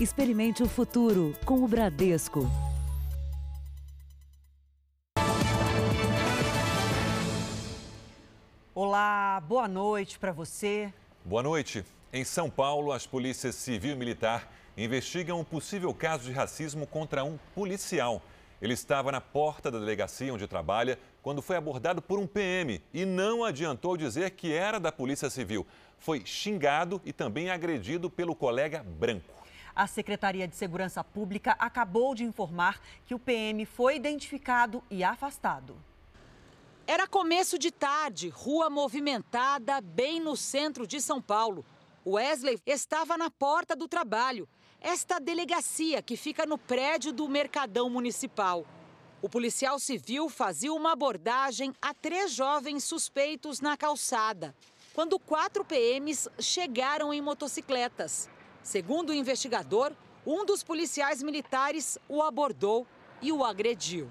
Experimente o futuro com o Bradesco. Olá, boa noite para você. Boa noite. Em São Paulo, as polícias civil e militar investigam um possível caso de racismo contra um policial. Ele estava na porta da delegacia onde trabalha quando foi abordado por um PM e não adiantou dizer que era da Polícia Civil. Foi xingado e também agredido pelo colega branco. A Secretaria de Segurança Pública acabou de informar que o PM foi identificado e afastado. Era começo de tarde, rua movimentada, bem no centro de São Paulo. Wesley estava na porta do trabalho, esta delegacia que fica no prédio do Mercadão Municipal. O policial civil fazia uma abordagem a três jovens suspeitos na calçada, quando quatro PMs chegaram em motocicletas. Segundo o investigador, um dos policiais militares o abordou e o agrediu.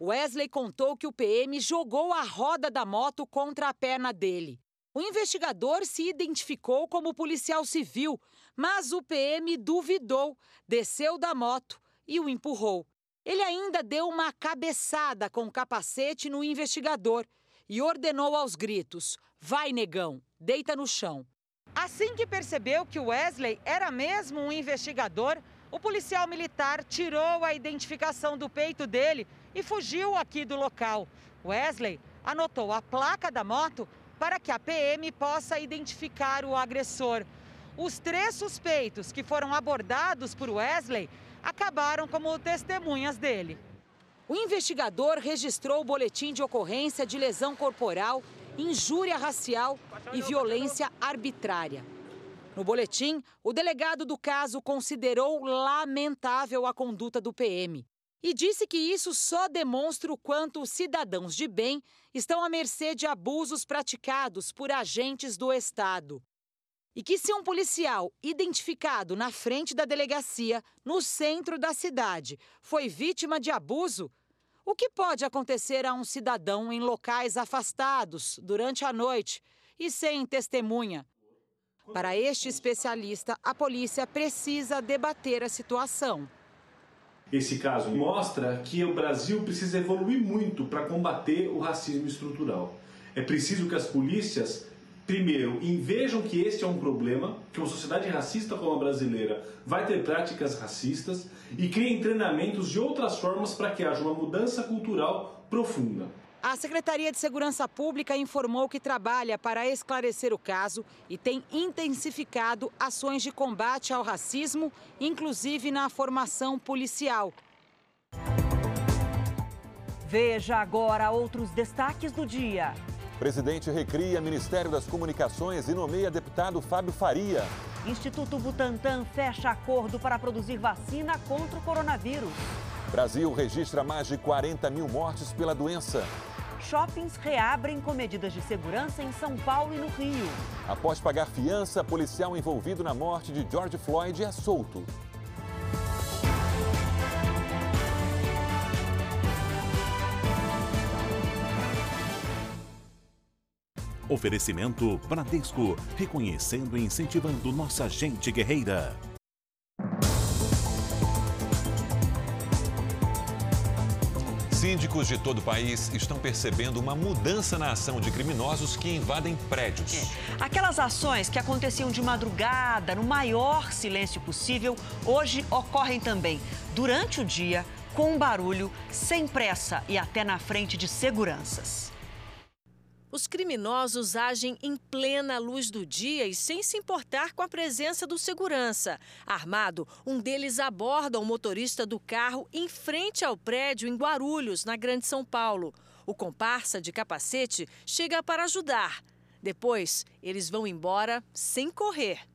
Wesley contou que o PM jogou a roda da moto contra a perna dele. O investigador se identificou como policial civil, mas o PM duvidou, desceu da moto e o empurrou. Ele ainda deu uma cabeçada com o capacete no investigador e ordenou aos gritos: Vai, negão, deita no chão. Assim que percebeu que Wesley era mesmo um investigador, o policial militar tirou a identificação do peito dele e fugiu aqui do local. Wesley anotou a placa da moto para que a PM possa identificar o agressor. Os três suspeitos que foram abordados por Wesley acabaram como testemunhas dele. O investigador registrou o boletim de ocorrência de lesão corporal, injúria racial e violência arbitrária. No boletim, o delegado do caso considerou lamentável a conduta do PM e disse que isso só demonstra o quanto os cidadãos de bem estão à mercê de abusos praticados por agentes do Estado. E que se um policial identificado na frente da delegacia, no centro da cidade, foi vítima de abuso, o que pode acontecer a um cidadão em locais afastados durante a noite e sem testemunha? Para este especialista, a polícia precisa debater a situação. Esse caso mostra que o Brasil precisa evoluir muito para combater o racismo estrutural. É preciso que as polícias, primeiro, vejam que este é um problema, que uma sociedade racista como a brasileira vai ter práticas racistas e criem treinamentos de outras formas para que haja uma mudança cultural profunda. A Secretaria de Segurança Pública informou que trabalha para esclarecer o caso e tem intensificado ações de combate ao racismo, inclusive na formação policial. Veja agora outros destaques do dia. Presidente recria Ministério das Comunicações e nomeia deputado Fábio Faria. Instituto Butantan fecha acordo para produzir vacina contra o coronavírus. Brasil registra mais de 40 mil mortes pela doença. Shoppings reabrem com medidas de segurança em São Paulo e no Rio. Após pagar fiança, policial envolvido na morte de George Floyd é solto. Oferecimento Bradesco, reconhecendo e incentivando nossa gente guerreira. Síndicos de todo o país estão percebendo uma mudança na ação de criminosos que invadem prédios. É. Aquelas ações que aconteciam de madrugada, no maior silêncio possível, hoje ocorrem também durante o dia, com barulho, sem pressa e até na frente de seguranças. Os criminosos agem em plena luz do dia e sem se importar com a presença do segurança. Armado, um deles aborda o motorista do carro em frente ao prédio em Guarulhos, na Grande São Paulo. O comparsa de capacete chega para ajudar. Depois, eles vão embora sem correr.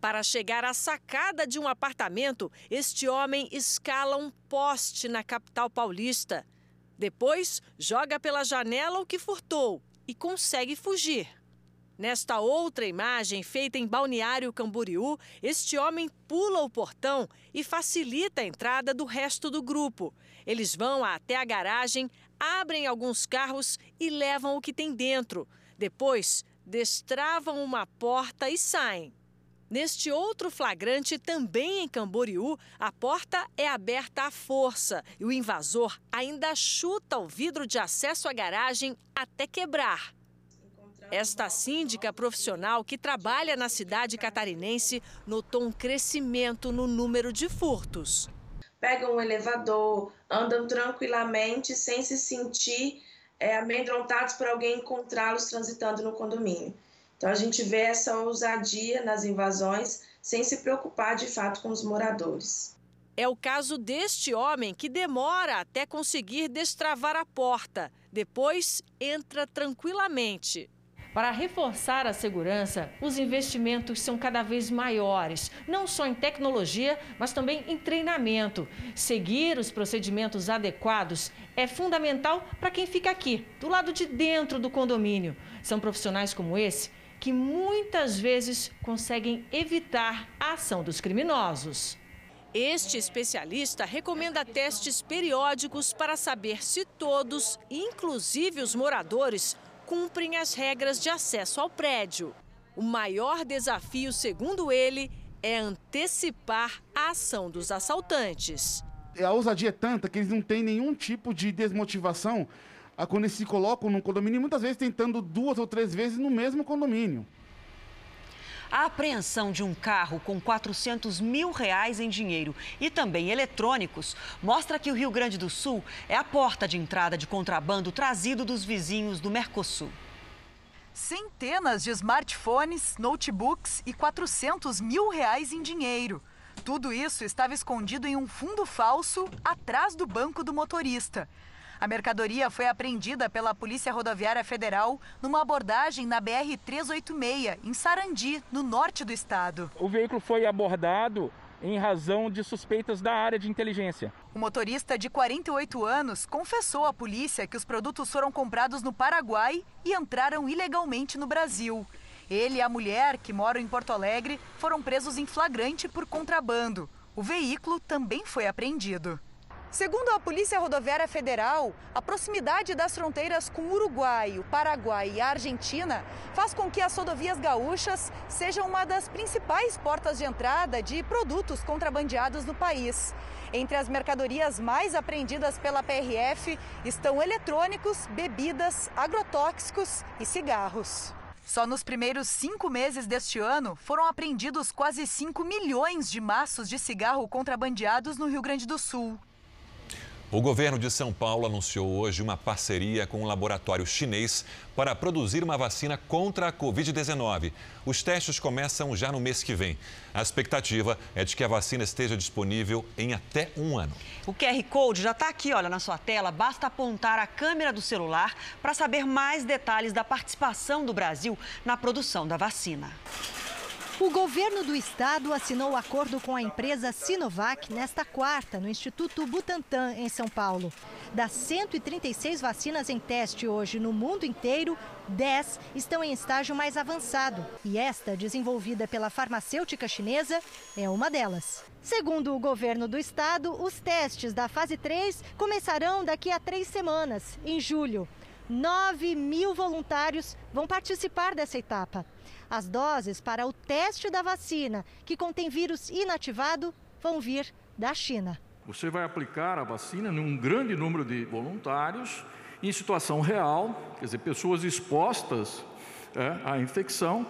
Para chegar à sacada de um apartamento, este homem escala um poste na capital paulista. Depois, joga pela janela o que furtou e consegue fugir. Nesta outra imagem, feita em Balneário Camboriú, este homem pula o portão e facilita a entrada do resto do grupo. Eles vão até a garagem, abrem alguns carros e levam o que tem dentro. Depois, destravam uma porta e saem. Neste outro flagrante, também em Camboriú, a porta é aberta à força e o invasor ainda chuta o vidro de acesso à garagem até quebrar. Esta síndica profissional que trabalha na cidade catarinense notou um crescimento no número de furtos. Pegam um elevador, andam tranquilamente sem se sentir é, amedrontados por alguém encontrá-los transitando no condomínio. Então a gente vê essa ousadia nas invasões sem se preocupar de fato com os moradores. É o caso deste homem que demora até conseguir destravar a porta. Depois entra tranquilamente. Para reforçar a segurança, os investimentos são cada vez maiores, não só em tecnologia, mas também em treinamento. Seguir os procedimentos adequados é fundamental para quem fica aqui, do lado de dentro do condomínio. São profissionais como esse que muitas vezes conseguem evitar a ação dos criminosos. Este especialista recomenda testes periódicos para saber se todos, inclusive os moradores, cumprem as regras de acesso ao prédio. O maior desafio, segundo ele, é antecipar a ação dos assaltantes. A ousadia é tanta que eles não têm nenhum tipo de desmotivação quando eles se colocam no condomínio, muitas vezes tentando duas ou três vezes no mesmo condomínio. A apreensão de um carro com 400 mil reais em dinheiro e também eletrônicos mostra que o Rio Grande do Sul é a porta de entrada de contrabando trazido dos vizinhos do Mercosul. Centenas de smartphones, notebooks e 400 mil reais em dinheiro. Tudo isso estava escondido em um fundo falso atrás do banco do motorista. A mercadoria foi apreendida pela Polícia Rodoviária Federal numa abordagem na BR-386, em Sarandi, no norte do estado. O veículo foi abordado em razão de suspeitas da área de inteligência. O motorista de 48 anos confessou à polícia que os produtos foram comprados no Paraguai e entraram ilegalmente no Brasil. Ele e a mulher, que moram em Porto Alegre, foram presos em flagrante por contrabando. O veículo também foi apreendido. Segundo a Polícia Rodoviária Federal, a proximidade das fronteiras com o Uruguai, o Paraguai e a Argentina faz com que as rodovias gaúchas sejam uma das principais portas de entrada de produtos contrabandeados no país. Entre as mercadorias mais apreendidas pela PRF estão eletrônicos, bebidas, agrotóxicos e cigarros. Só nos primeiros cinco meses deste ano foram apreendidos quase 5 milhões de maços de cigarro contrabandeados no Rio Grande do Sul. O governo de São Paulo anunciou hoje uma parceria com um laboratório chinês para produzir uma vacina contra a Covid-19. Os testes começam já no mês que vem. A expectativa é de que a vacina esteja disponível em até um ano. O QR Code já está aqui, olha, na sua tela. Basta apontar a câmera do celular para saber mais detalhes da participação do Brasil na produção da vacina. O governo do estado assinou acordo com a empresa Sinovac nesta quarta, no Instituto Butantan, em São Paulo. Das 136 vacinas em teste hoje no mundo inteiro, 10 estão em estágio mais avançado. E esta, desenvolvida pela farmacêutica chinesa, é uma delas. Segundo o governo do estado, os testes da fase 3 começarão daqui a três semanas, em julho. 9 mil voluntários vão participar dessa etapa. As doses para o teste da vacina, que contém vírus inativado, vão vir da China. Você vai aplicar a vacina num grande número de voluntários, em situação real, quer dizer, pessoas expostas é, à infecção,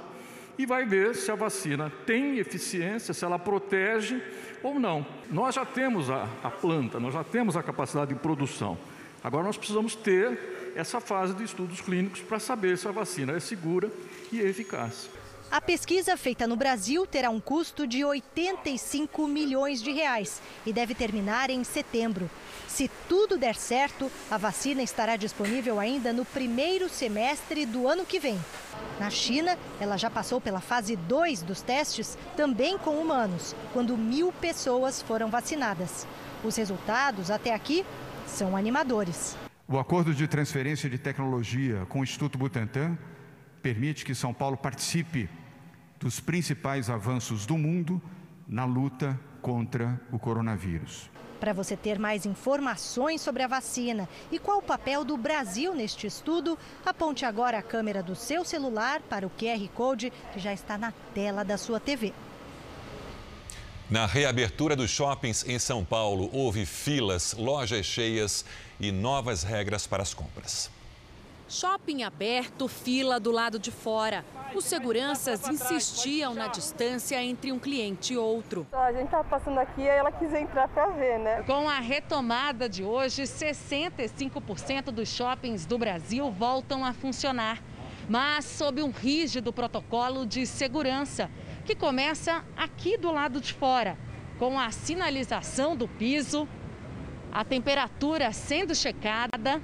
e vai ver se a vacina tem eficiência, se ela protege ou não. Nós já temos a, a planta, nós já temos a capacidade de produção. Agora nós precisamos ter essa fase de estudos clínicos para saber se a vacina é segura e eficaz. A pesquisa feita no Brasil terá um custo de 85 milhões de reais e deve terminar em setembro. Se tudo der certo, a vacina estará disponível ainda no primeiro semestre do ano que vem. Na China, ela já passou pela fase 2 dos testes, também com humanos, quando mil pessoas foram vacinadas. Os resultados, até aqui, são animadores. O acordo de transferência de tecnologia com o Instituto Butantan permite que São Paulo participe dos principais avanços do mundo na luta contra o coronavírus. Para você ter mais informações sobre a vacina e qual o papel do Brasil neste estudo, aponte agora a câmera do seu celular para o QR Code que já está na tela da sua TV. Na reabertura dos shoppings em São Paulo, houve filas, lojas cheias e novas regras para as compras. Shopping aberto, fila do lado de fora. Os seguranças insistiam na distância entre um cliente e outro. A gente estava passando aqui e ela quis entrar para ver, né? Com a retomada de hoje, 65% dos shoppings do Brasil voltam a funcionar, mas sob um rígido protocolo de segurança, que começa aqui do lado de fora, com a sinalização do piso, a temperatura sendo checada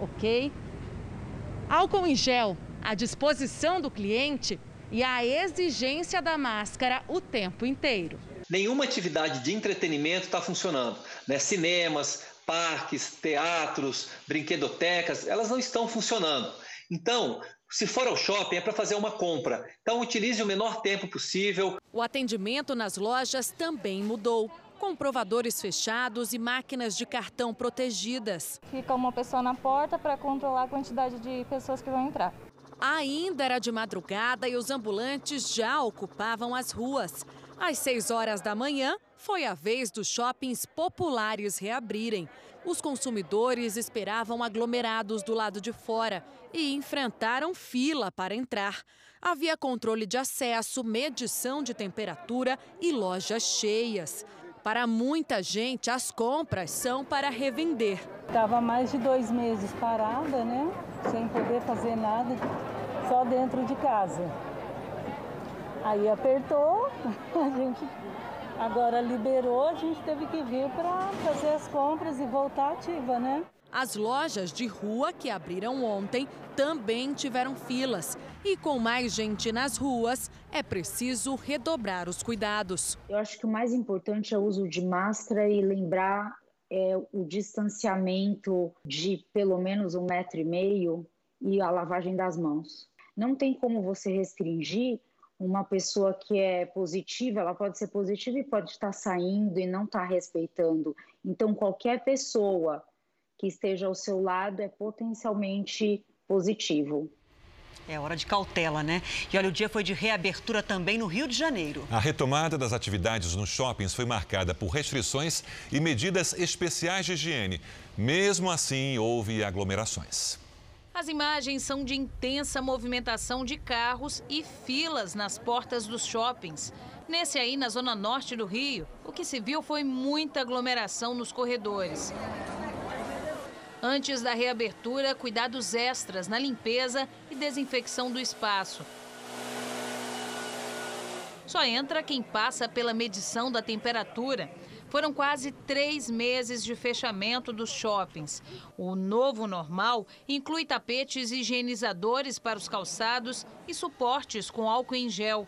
ok? Álcool em gel à disposição do cliente e a exigência da máscara o tempo inteiro. Nenhuma atividade de entretenimento está funcionando. Né? Cinemas, parques, teatros, brinquedotecas, elas não estão funcionando. Então, se for ao shopping, é para fazer uma compra. Então, utilize o menor tempo possível. O atendimento nas lojas também mudou com provadores fechados e máquinas de cartão protegidas. Fica uma pessoa na porta para controlar a quantidade de pessoas que vão entrar. Ainda era de madrugada e os ambulantes já ocupavam as ruas. Às 6 horas da manhã, foi a vez dos shoppings populares reabrirem. Os consumidores esperavam aglomerados do lado de fora e enfrentaram fila para entrar. Havia controle de acesso, medição de temperatura e lojas cheias. Para muita gente, as compras são para revender. Estava mais de dois meses parada, né? Sem poder fazer nada, só dentro de casa. Aí apertou, a gente agora liberou, a gente teve que vir para fazer as compras e voltar ativa, né? As lojas de rua que abriram ontem também tiveram filas. E com mais gente nas ruas, é preciso redobrar os cuidados. Eu acho que o mais importante é o uso de máscara e lembrar é, o distanciamento de pelo menos um metro e meio e a lavagem das mãos. Não tem como você restringir uma pessoa que é positiva, ela pode ser positiva e pode estar saindo e não estar respeitando. Então, qualquer pessoa que esteja ao seu lado é potencialmente positivo. É hora de cautela, né? E olha, o dia foi de reabertura também no Rio de Janeiro. A retomada das atividades nos shoppings foi marcada por restrições e medidas especiais de higiene. Mesmo assim, houve aglomerações. As imagens são de intensa movimentação de carros e filas nas portas dos shoppings. Nesse aí, na zona norte do Rio, o que se viu foi muita aglomeração nos corredores. Antes da reabertura, cuidados extras na limpeza e desinfecção do espaço. Só entra quem passa pela medição da temperatura. Foram quase três meses de fechamento dos shoppings. O novo normal inclui tapetes higienizadores para os calçados e suportes com álcool em gel.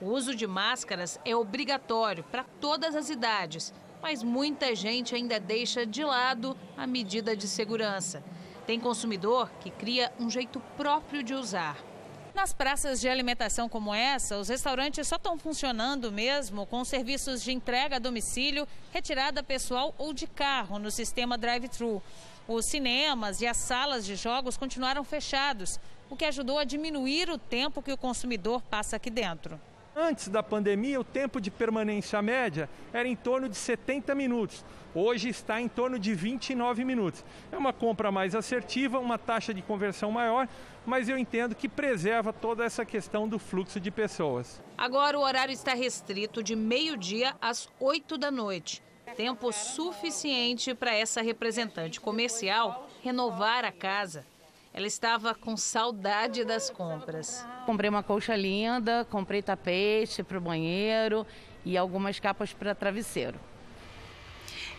O uso de máscaras é obrigatório para todas as idades, mas muita gente ainda deixa de lado a medida de segurança. Tem consumidor que cria um jeito próprio de usar. Nas praças de alimentação como essa, os restaurantes só estão funcionando mesmo com serviços de entrega a domicílio, retirada pessoal ou de carro no sistema drive-thru. Os cinemas e as salas de jogos continuaram fechados, o que ajudou a diminuir o tempo que o consumidor passa aqui dentro. Antes da pandemia, o tempo de permanência média era em torno de 70 minutos. Hoje está em torno de 29 minutos. É uma compra mais assertiva, uma taxa de conversão maior, mas eu entendo que preserva toda essa questão do fluxo de pessoas. Agora o horário está restrito de meio-dia às 8 da noite. Tempo suficiente para essa representante comercial renovar a casa. Ela estava com saudade das compras. Comprei uma colcha linda, comprei tapete para o banheiro e algumas capas para travesseiro.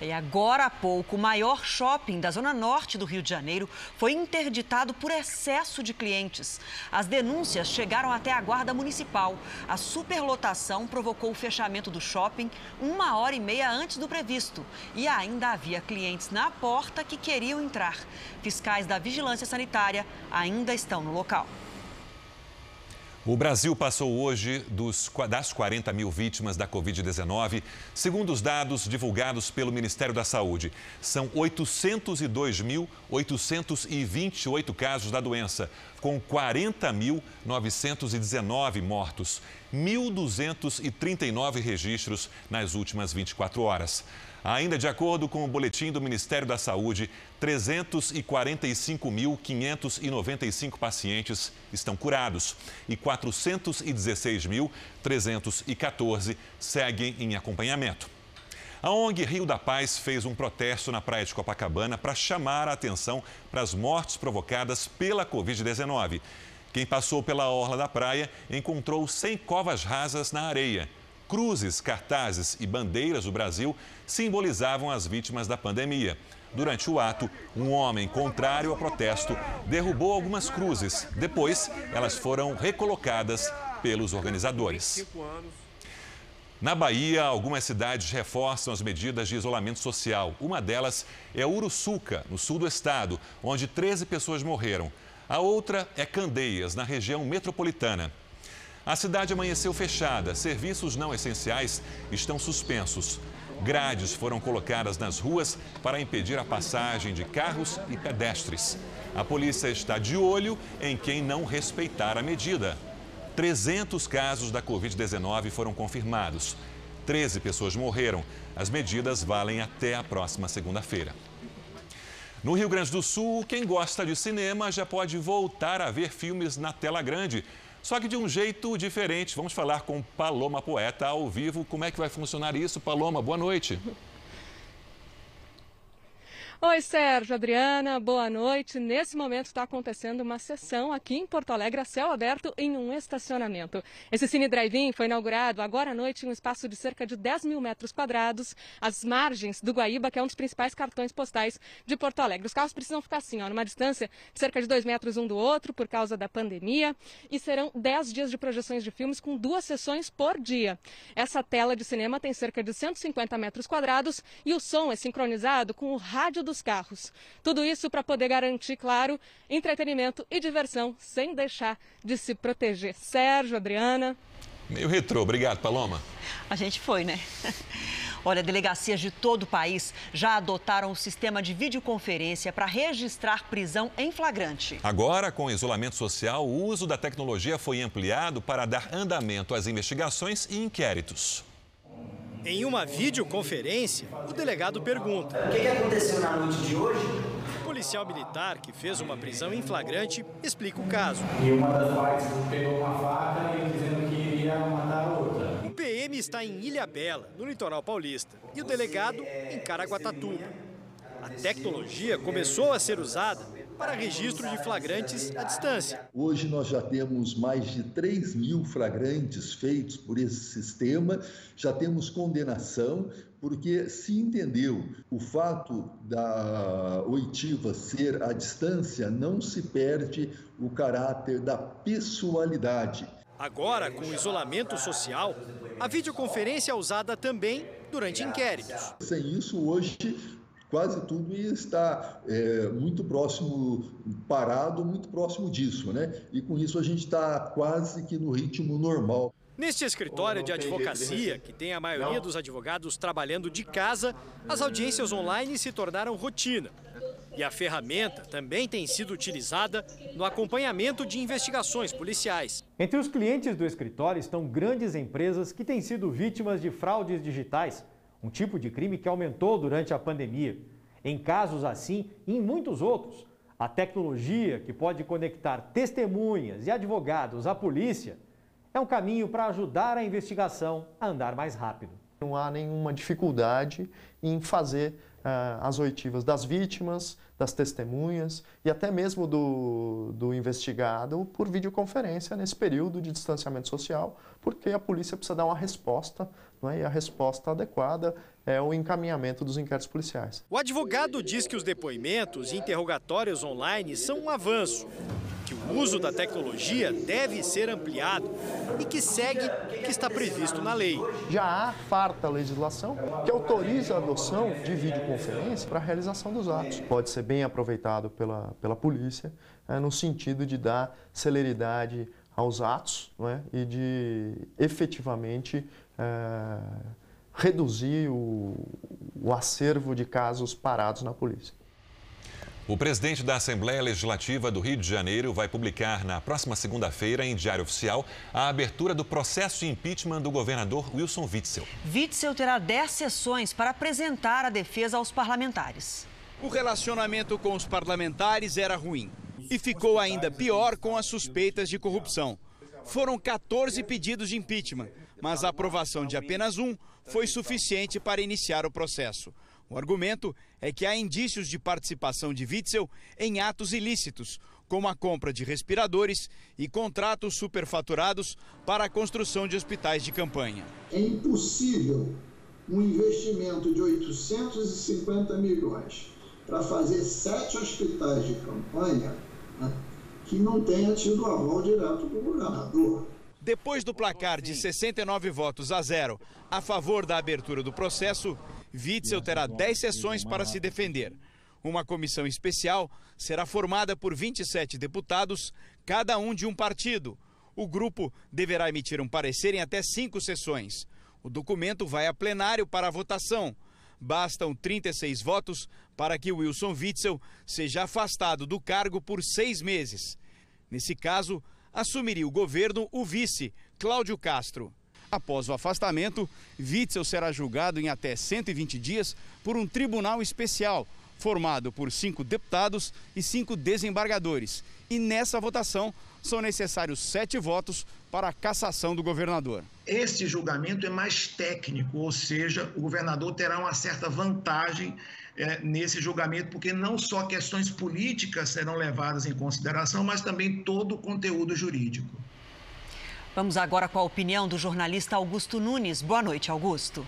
E agora há pouco, o maior shopping da zona norte do Rio de Janeiro foi interditado por excesso de clientes. As denúncias chegaram até a guarda municipal. A superlotação provocou o fechamento do shopping uma hora e meia antes do previsto. E ainda havia clientes na porta que queriam entrar. Fiscais da Vigilância Sanitária ainda estão no local. O Brasil passou hoje dos, das 40 mil vítimas da Covid-19. Segundo os dados divulgados pelo Ministério da Saúde, são 802.828 casos da doença, com 40.919 mortos. 1.239 registros nas últimas 24 horas. Ainda de acordo com o boletim do Ministério da Saúde, 345.595 pacientes estão curados e 416.314 seguem em acompanhamento. A ONG Rio da Paz fez um protesto na praia de Copacabana para chamar a atenção para as mortes provocadas pela Covid-19. Quem passou pela orla da praia encontrou 100 covas rasas na areia. Cruzes, cartazes e bandeiras do Brasil simbolizavam as vítimas da pandemia. Durante o ato, um homem contrário ao protesto derrubou algumas cruzes. Depois, elas foram recolocadas pelos organizadores. Na Bahia, algumas cidades reforçam as medidas de isolamento social. Uma delas é Uruçuca, no sul do estado, onde 13 pessoas morreram. A outra é Candeias, na região metropolitana. A cidade amanheceu fechada, serviços não essenciais estão suspensos. Grades foram colocadas nas ruas para impedir a passagem de carros e pedestres. A polícia está de olho em quem não respeitar a medida. 300 casos da Covid-19 foram confirmados. 13 pessoas morreram. As medidas valem até a próxima segunda-feira. No Rio Grande do Sul, quem gosta de cinema já pode voltar a ver filmes na tela grande. Só que de um jeito diferente. Vamos falar com Paloma Poeta ao vivo. Como é que vai funcionar isso? Paloma, boa noite. Oi, Sérgio, Adriana, boa noite. Nesse momento está acontecendo uma sessão aqui em Porto Alegre, a céu aberto, em um estacionamento. Esse Cine Drive-In foi inaugurado agora à noite em um espaço de cerca de 10 mil metros quadrados, às margens do Guaíba, que é um dos principais cartões postais de Porto Alegre. Os carros precisam ficar assim, ó, numa distância de cerca de 2 metros um do outro, por causa da pandemia, e serão 10 dias de projeções de filmes com duas sessões por dia. Essa tela de cinema tem cerca de 150 metros quadrados e o som é sincronizado com o rádio dos carros. Tudo isso para poder garantir, claro, entretenimento e diversão sem deixar de se proteger. Sérgio, Adriana. Meio retrô. Obrigado, Paloma. A gente foi, né? Olha, delegacias de todo o país já adotaram o sistema de videoconferência para registrar prisão em flagrante. Agora, com o isolamento social, o uso da tecnologia foi ampliado para dar andamento às investigações e inquéritos. Em uma videoconferência, o delegado pergunta: O que, que aconteceu na noite de hoje? O policial militar que fez uma prisão em flagrante explica o caso. E uma das partes pegou uma faca e dizendo que iria matar a outra. O PM está em Ilha Bela, no litoral paulista, e o delegado em Caraguatatuba. A tecnologia começou a ser usada para registro de flagrantes à distância. Hoje nós já temos mais de 3 mil flagrantes feitos por esse sistema, já temos condenação, porque se entendeu o fato da oitiva ser à distância, não se perde o caráter da pessoalidade. Agora, com o isolamento social, a videoconferência é usada também durante inquéritos. Sem isso, hoje quase tudo está é, muito próximo, parado, muito próximo disso, né? E com isso a gente está quase que no ritmo normal. Neste escritório de advocacia, que tem a maioria dos advogados trabalhando de casa, as audiências online se tornaram rotina. E a ferramenta também tem sido utilizada no acompanhamento de investigações policiais. Entre os clientes do escritório estão grandes empresas que têm sido vítimas de fraudes digitais um tipo de crime que aumentou durante a pandemia. Em casos assim e em muitos outros, a tecnologia que pode conectar testemunhas e advogados à polícia é um caminho para ajudar a investigação a andar mais rápido. Não há nenhuma dificuldade em fazer uh, as oitivas das vítimas, das testemunhas e até mesmo do, do investigado por videoconferência nesse período de distanciamento social, porque a polícia precisa dar uma resposta é? e a resposta adequada é o encaminhamento dos inquéritos policiais. O advogado diz que os depoimentos e interrogatórios online são um avanço, que o uso da tecnologia deve ser ampliado e que segue o que está previsto na lei. Já há farta legislação que autoriza a adoção de videoconferência para a realização dos atos. Pode ser bem aproveitado pela, pela polícia é, no sentido de dar celeridade aos atos é? e de efetivamente é, reduzir o, o acervo de casos parados na polícia. O presidente da Assembleia Legislativa do Rio de Janeiro vai publicar na próxima segunda-feira, em Diário Oficial, a abertura do processo de impeachment do governador Wilson Witzel. Witzel terá 10 sessões para apresentar a defesa aos parlamentares. O relacionamento com os parlamentares era ruim e ficou ainda pior com as suspeitas de corrupção. Foram 14 pedidos de impeachment, mas a aprovação de apenas um foi suficiente para iniciar o processo. O argumento é que há indícios de participação de Witzel em atos ilícitos, como a compra de respiradores e contratos superfaturados para a construção de hospitais de campanha. É impossível um investimento de 850 milhões para fazer sete hospitais de campanha né, que não tenha tido aval direto do governador. Depois do placar de 69 votos a zero a favor da abertura do processo, Witzel terá 10 sessões para se defender. Uma comissão especial será formada por 27 deputados, cada um de um partido. O grupo deverá emitir um parecer em até cinco sessões. O documento vai a plenário para a votação. Bastam 36 votos para que Wilson Witzel seja afastado do cargo por seis meses. Nesse caso, assumiria o governo o vice, Cláudio Castro. Após o afastamento, Witzel será julgado em até 120 dias por um tribunal especial, formado por cinco deputados e cinco desembargadores. E nessa votação são necessários sete votos para a cassação do governador. Esse julgamento é mais técnico, ou seja, o governador terá uma certa vantagem é, nesse julgamento, porque não só questões políticas serão levadas em consideração, mas também todo o conteúdo jurídico. Vamos agora com a opinião do jornalista Augusto Nunes. Boa noite, Augusto.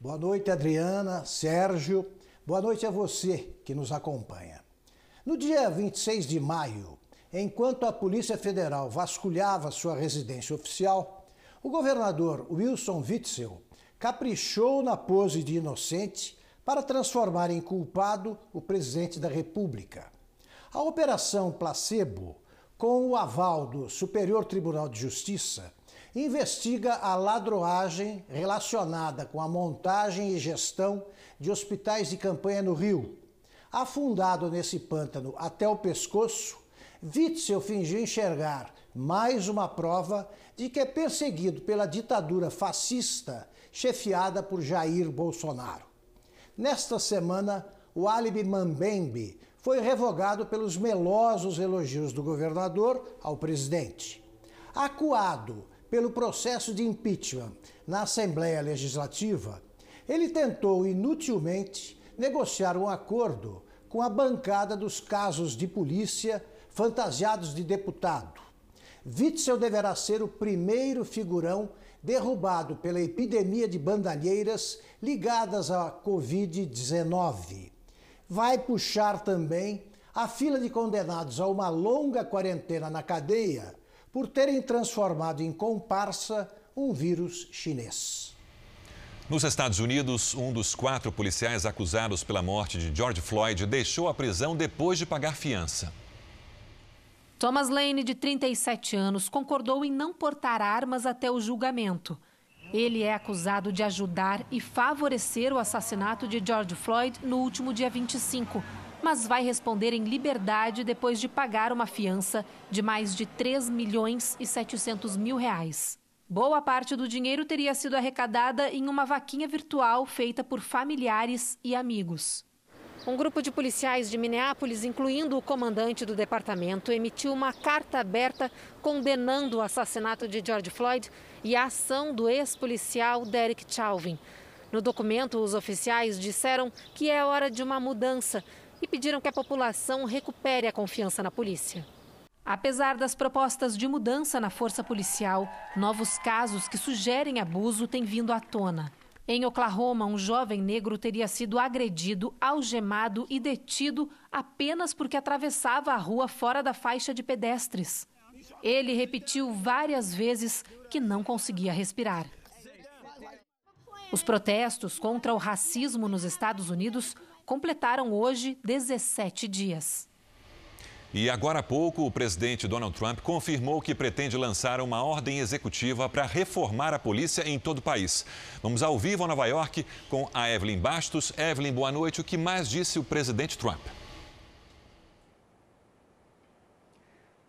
Boa noite, Adriana, Sérgio. Boa noite a você que nos acompanha. No dia 26 de maio, enquanto a Polícia Federal vasculhava sua residência oficial, o governador Wilson Witzel caprichou na pose de inocente para transformar em culpado o presidente da República. A Operação Placebo com o aval do Superior Tribunal de Justiça, investiga a ladroagem relacionada com a montagem e gestão de hospitais de campanha no Rio. Afundado nesse pântano até o pescoço, Witzel fingiu enxergar mais uma prova de que é perseguido pela ditadura fascista chefiada por Jair Bolsonaro. Nesta semana, o álibi Mambembe foi revogado pelos melosos elogios do governador ao presidente. Acuado pelo processo de impeachment na Assembleia Legislativa, ele tentou inutilmente negociar um acordo com a bancada dos casos de polícia fantasiados de deputado. Witzel deverá ser o primeiro figurão derrubado pela epidemia de bandalheiras ligadas à Covid-19 vai puxar também a fila de condenados a uma longa quarentena na cadeia por terem transformado em comparsa um vírus chinês. Nos Estados Unidos, um dos quatro policiais acusados pela morte de George Floyd deixou a prisão depois de pagar fiança. Thomas Lane, de 37 anos, concordou em não portar armas até o julgamento. Ele é acusado de ajudar e favorecer o assassinato de George Floyd no último dia 25, mas vai responder em liberdade depois de pagar uma fiança de mais de 3 milhões e 700 mil reais. Boa parte do dinheiro teria sido arrecadada em uma vaquinha virtual feita por familiares e amigos. Um grupo de policiais de Minneapolis, incluindo o comandante do departamento, emitiu uma carta aberta condenando o assassinato de George Floyd e a ação do ex-policial Derek Chauvin. No documento, os oficiais disseram que é hora de uma mudança e pediram que a população recupere a confiança na polícia. Apesar das propostas de mudança na força policial, novos casos que sugerem abuso têm vindo à tona. Em Oklahoma, um jovem negro teria sido agredido, algemado e detido apenas porque atravessava a rua fora da faixa de pedestres. Ele repetiu várias vezes que não conseguia respirar. Os protestos contra o racismo nos Estados Unidos completaram hoje 17 dias. E agora há pouco, o presidente Donald Trump confirmou que pretende lançar uma ordem executiva para reformar a polícia em todo o país. Vamos ao vivo a Nova York com a Evelyn Bastos. Evelyn, boa noite. O que mais disse o presidente Trump?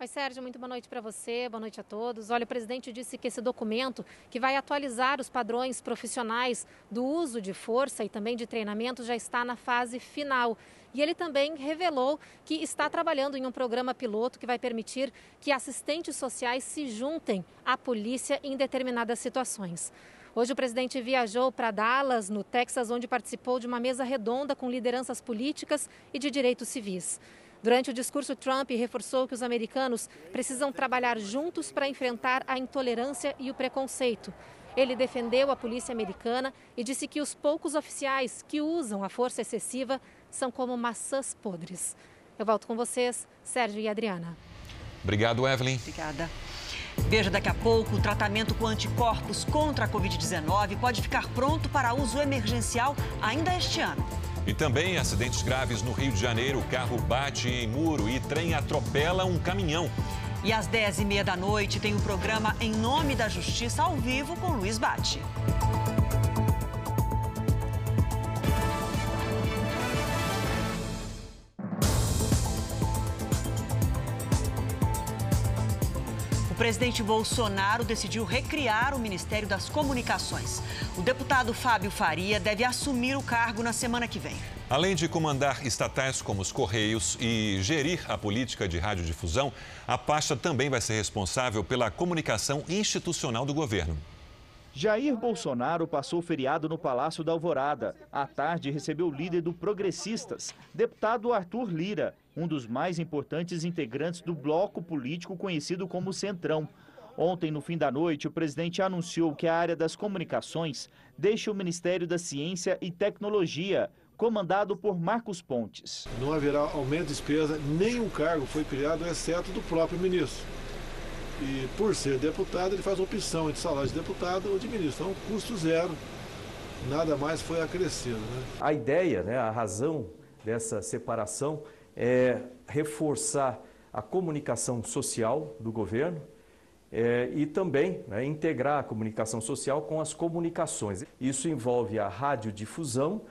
Oi, Sérgio, muito boa noite para você, boa noite a todos. Olha, o presidente disse que esse documento, que vai atualizar os padrões profissionais do uso de força e também de treinamento, já está na fase final. E ele também revelou que está trabalhando em um programa piloto que vai permitir que assistentes sociais se juntem à polícia em determinadas situações. Hoje o presidente viajou para Dallas, no Texas, onde participou de uma mesa redonda com lideranças políticas e de direitos civis. Durante o discurso, Trump reforçou que os americanos precisam trabalhar juntos para enfrentar a intolerância e o preconceito. Ele defendeu a polícia americana e disse que os poucos oficiais que usam a força excessiva são como maçãs podres. Eu volto com vocês, Sérgio e Adriana. Obrigado, Evelyn. Obrigada. Veja daqui a pouco, o tratamento com anticorpos contra a Covid-19 pode ficar pronto para uso emergencial ainda este ano. E também acidentes graves no Rio de Janeiro. Carro bate em muro e trem atropela um caminhão. E às 10h30 da noite tem o programa Em Nome da Justiça ao vivo com Luiz Bate. Presidente Bolsonaro decidiu recriar o Ministério das Comunicações. O deputado Fábio Faria deve assumir o cargo na semana que vem. Além de comandar estatais como os Correios e gerir a política de radiodifusão, a pasta também vai ser responsável pela comunicação institucional do governo. Jair Bolsonaro passou o feriado no Palácio da Alvorada. À tarde, recebeu o líder do Progressistas, deputado Arthur Lira, um dos mais importantes integrantes do bloco político conhecido como Centrão. Ontem, no fim da noite, o presidente anunciou que a área das comunicações deixa o Ministério da Ciência e Tecnologia, comandado por Marcos Pontes. Não haverá aumento de despesa, nenhum cargo foi criado, exceto do próprio ministro. E por ser deputado, ele faz opção entre salário de deputado ou de ministro. Então, custo zero, nada mais foi acrescido. Né? A ideia, né, a razão dessa separação é reforçar a comunicação social do governo é, e também né, integrar a comunicação social com as comunicações. Isso envolve a radiodifusão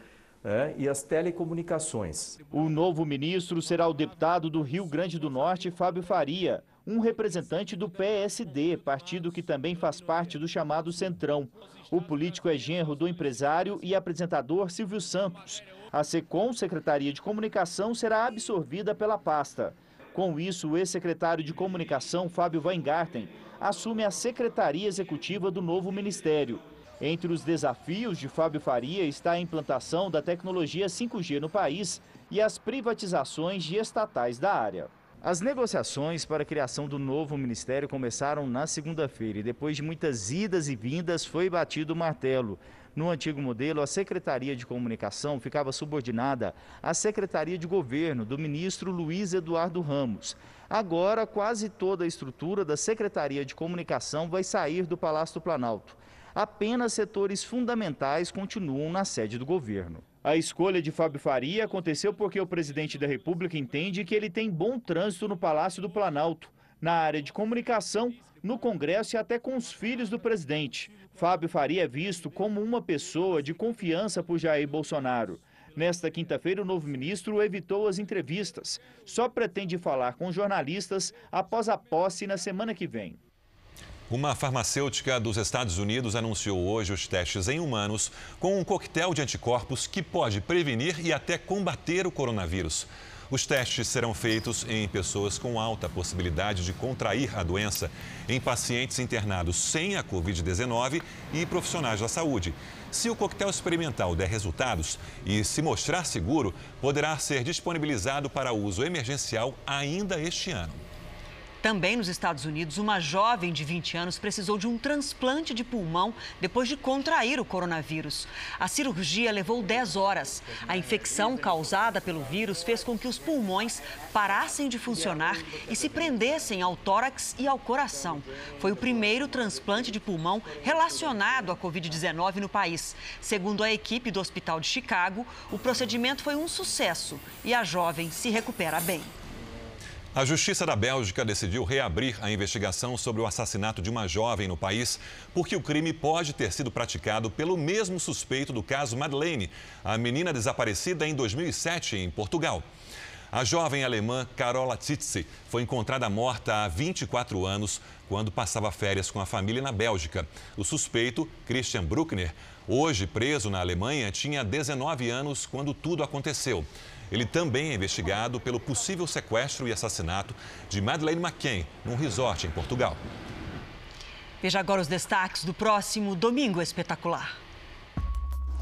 é, e as telecomunicações. O novo ministro será o deputado do Rio Grande do Norte, Fábio Faria, um representante do PSD, partido que também faz parte do chamado Centrão. O político é genro do empresário e apresentador Silvio Santos. A SECOM, Secretaria de Comunicação, será absorvida pela pasta. Com isso, o ex-secretário de Comunicação, Fábio Weingarten, assume a Secretaria Executiva do novo ministério. Entre os desafios de Fábio Faria está a implantação da tecnologia 5G no país e as privatizações de estatais da área. As negociações para a criação do novo ministério começaram na segunda-feira e depois de muitas idas e vindas foi batido o martelo. No antigo modelo, a Secretaria de Comunicação ficava subordinada à Secretaria de Governo do ministro Luiz Eduardo Ramos. Agora, quase toda a estrutura da Secretaria de Comunicação vai sair do Palácio do Planalto. Apenas setores fundamentais continuam na sede do governo. A escolha de Fábio Faria aconteceu porque o presidente da República entende que ele tem bom trânsito no Palácio do Planalto, na área de comunicação, no Congresso e até com os filhos do presidente. Fábio Faria é visto como uma pessoa de confiança por Jair Bolsonaro. Nesta quinta-feira, o novo ministro evitou as entrevistas. Só pretende falar com jornalistas após a posse na semana que vem. Uma farmacêutica dos Estados Unidos anunciou hoje os testes em humanos com um coquetel de anticorpos que pode prevenir e até combater o coronavírus. Os testes serão feitos em pessoas com alta possibilidade de contrair a doença, em pacientes internados sem a Covid-19 e profissionais da saúde. Se o coquetel experimental der resultados e se mostrar seguro, poderá ser disponibilizado para uso emergencial ainda este ano. Também nos Estados Unidos, uma jovem de 20 anos precisou de um transplante de pulmão depois de contrair o coronavírus. A cirurgia levou 10 horas. A infecção causada pelo vírus fez com que os pulmões parassem de funcionar e se prendessem ao tórax e ao coração. Foi o primeiro transplante de pulmão relacionado à Covid-19 no país. Segundo a equipe do Hospital de Chicago, o procedimento foi um sucesso e a jovem se recupera bem. A Justiça da Bélgica decidiu reabrir a investigação sobre o assassinato de uma jovem no país, porque o crime pode ter sido praticado pelo mesmo suspeito do caso Madeleine, a menina desaparecida em 2007 em Portugal. A jovem alemã Carola Titze foi encontrada morta há 24 anos quando passava férias com a família na Bélgica. O suspeito, Christian Bruckner, hoje preso na Alemanha, tinha 19 anos quando tudo aconteceu. Ele também é investigado pelo possível sequestro e assassinato de Madeleine McCain, num resort em Portugal. Veja agora os destaques do próximo Domingo Espetacular.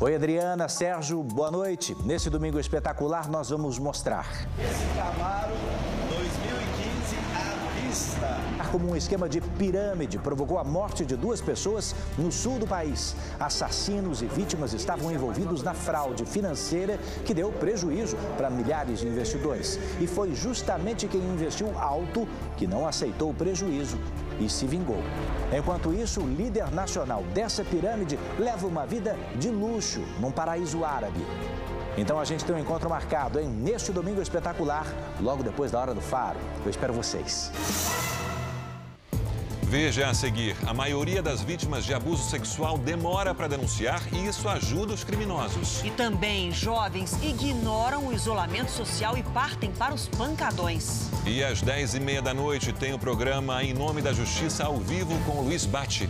Oi, Adriana, Sérgio, boa noite. Nesse domingo espetacular, nós vamos mostrar. Esse Camaro 2015 à vista. Como um esquema de pirâmide provocou a morte de duas pessoas no sul do país. Assassinos e vítimas estavam envolvidos na fraude financeira que deu prejuízo para milhares de investidores. E foi justamente quem investiu alto que não aceitou o prejuízo e se vingou. Enquanto isso, o líder nacional dessa pirâmide leva uma vida de luxo num paraíso árabe. Então a gente tem um encontro marcado, hein? Neste domingo espetacular, logo depois da hora do faro. Eu espero vocês. Veja a seguir: a maioria das vítimas de abuso sexual demora para denunciar e isso ajuda os criminosos. E também jovens ignoram o isolamento social e partem para os pancadões. E às 10h30 da noite tem o programa Em Nome da Justiça ao vivo com Luiz Bate.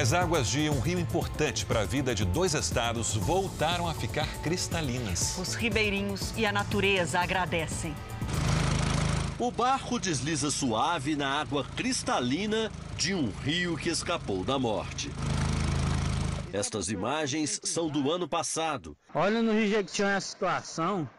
As águas de um rio importante para a vida de dois estados voltaram a ficar cristalinas. Os ribeirinhos e a natureza agradecem. O barco desliza suave na água cristalina de um rio que escapou da morte. Estas imagens são do ano passado. Olha no Rio Jequitinhonha a situação.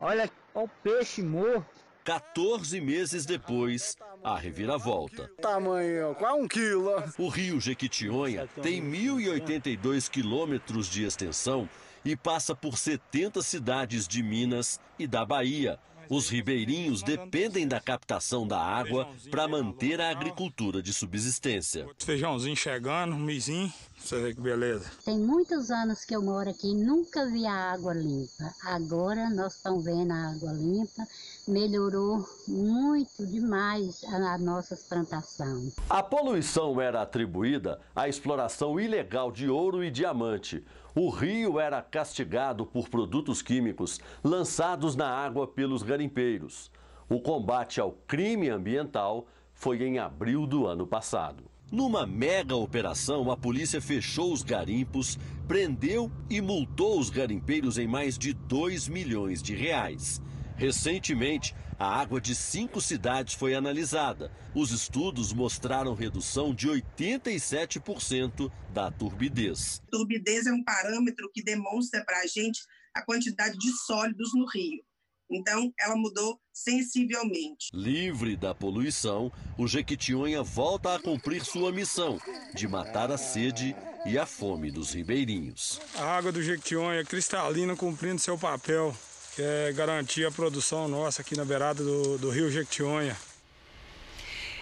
Olha, olha o peixe morto. 14 meses depois, a reviravolta. Tamanho, quase um quilo. O rio Jequitinhonha tem 1.082 quilômetros de extensão e passa por 70 cidades de Minas e da Bahia. Os ribeirinhos dependem da captação da água para manter a agricultura de subsistência. Feijãozinho chegando, mizinho, você vê que beleza. Tem muitos anos que eu moro aqui e nunca vi a água limpa. Agora nós estamos vendo a água limpa, melhorou muito demais a, a nossa plantação. A poluição era atribuída à exploração ilegal de ouro e diamante. O rio era castigado por produtos químicos lançados na água pelos garimpeiros. O combate ao crime ambiental foi em abril do ano passado. Numa mega operação, a polícia fechou os garimpos, prendeu e multou os garimpeiros em mais de 2 milhões de reais. Recentemente, a água de cinco cidades foi analisada. Os estudos mostraram redução de 87% da turbidez. Turbidez é um parâmetro que demonstra para a gente a quantidade de sólidos no rio. Então, ela mudou sensivelmente. Livre da poluição, o Jequitinhonha volta a cumprir sua missão de matar a sede e a fome dos ribeirinhos. A água do Jequitinhonha é cristalina cumprindo seu papel, é garantir a produção nossa aqui na beirada do, do rio Jequitinhonha.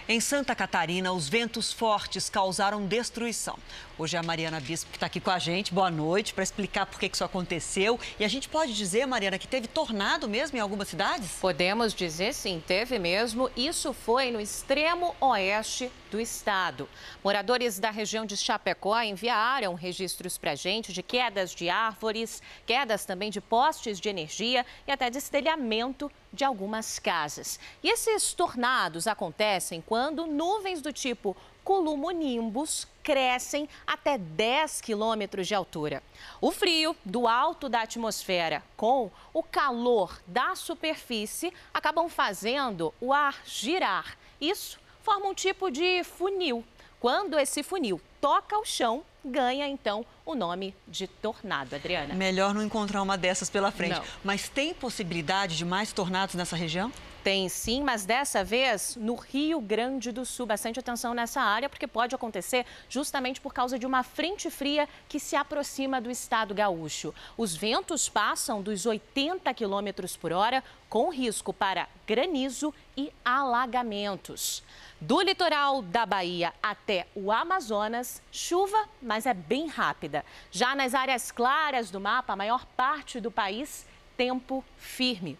Em Santa Catarina, os ventos fortes causaram destruição. Hoje a Mariana Bispo que está aqui com a gente. Boa noite, para explicar por que isso aconteceu. E a gente pode dizer, Mariana, que teve tornado mesmo em algumas cidades? Podemos dizer sim, teve mesmo. Isso foi no extremo oeste do estado. Moradores da região de Chapecó enviaram registros para a gente de quedas de árvores, quedas também de postes de energia e até destelhamento de algumas casas. E esses tornados acontecem quando nuvens do tipo cumulonimbus crescem até 10 quilômetros de altura. O frio do alto da atmosfera com o calor da superfície acabam fazendo o ar girar. Isso forma um tipo de funil. Quando esse funil toca o chão, ganha então o nome de tornado, Adriana. Melhor não encontrar uma dessas pela frente. Não. Mas tem possibilidade de mais tornados nessa região? Tem sim, mas dessa vez no Rio Grande do Sul. Bastante atenção nessa área, porque pode acontecer justamente por causa de uma frente fria que se aproxima do estado gaúcho. Os ventos passam dos 80 quilômetros por hora, com risco para granizo e alagamentos. Do litoral da Bahia até o Amazonas, chuva, mas é bem rápida. Já nas áreas claras do mapa, a maior parte do país, tempo firme.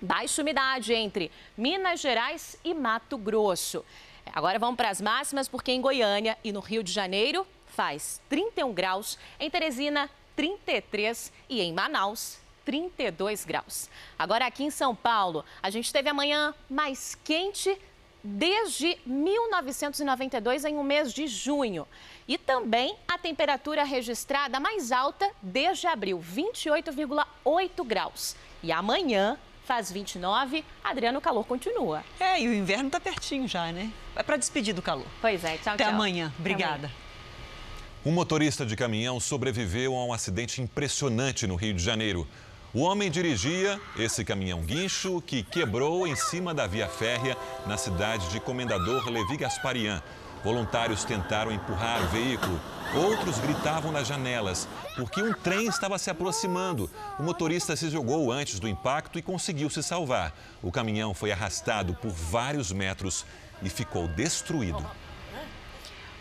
Baixa umidade entre Minas Gerais e Mato Grosso. Agora vamos para as máximas, porque em Goiânia e no Rio de Janeiro faz 31 graus, em Teresina 33 e em Manaus 32 graus. Agora aqui em São Paulo, a gente teve a manhã mais quente desde 1992 em um mês de junho. E também a temperatura registrada mais alta desde abril, 28,8 graus. E amanhã faz 29, Adriano, o calor continua. É, e o inverno está pertinho já, né? É para despedir do calor. Pois é, tchau, Até tchau. amanhã. Obrigada. Até amanhã. Um motorista de caminhão sobreviveu a um acidente impressionante no Rio de Janeiro. O homem dirigia esse caminhão guincho que quebrou em cima da via férrea na cidade de Comendador Levi Gasparian. Voluntários tentaram empurrar o veículo. Outros gritavam nas janelas, porque um trem estava se aproximando. O motorista se jogou antes do impacto e conseguiu se salvar. O caminhão foi arrastado por vários metros e ficou destruído.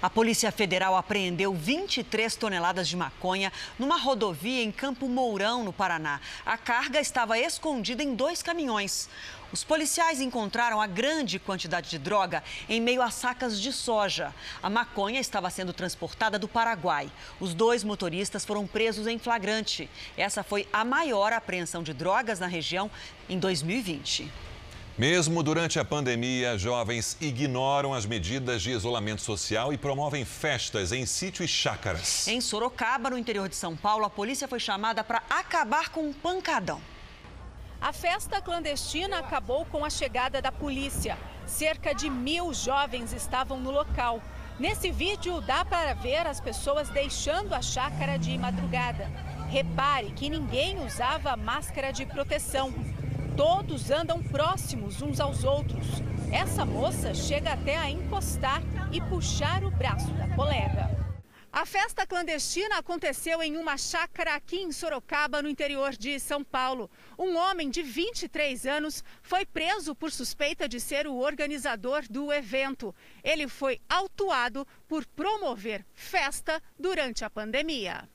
A Polícia Federal apreendeu 23 toneladas de maconha numa rodovia em Campo Mourão, no Paraná. A carga estava escondida em dois caminhões. Os policiais encontraram a grande quantidade de droga em meio a sacas de soja. A maconha estava sendo transportada do Paraguai. Os dois motoristas foram presos em flagrante. Essa foi a maior apreensão de drogas na região em 2020. Mesmo durante a pandemia, jovens ignoram as medidas de isolamento social e promovem festas em sítio e chácaras. Em Sorocaba, no interior de São Paulo, a polícia foi chamada para acabar com um pancadão. A festa clandestina acabou com a chegada da polícia. Cerca de mil jovens estavam no local. Nesse vídeo dá para ver as pessoas deixando a chácara de madrugada. Repare que ninguém usava máscara de proteção. Todos andam próximos uns aos outros. Essa moça chega até a encostar e puxar o braço da colega. A festa clandestina aconteceu em uma chácara aqui em Sorocaba, no interior de São Paulo. Um homem de 23 anos foi preso por suspeita de ser o organizador do evento. Ele foi autuado por promover festa durante a pandemia.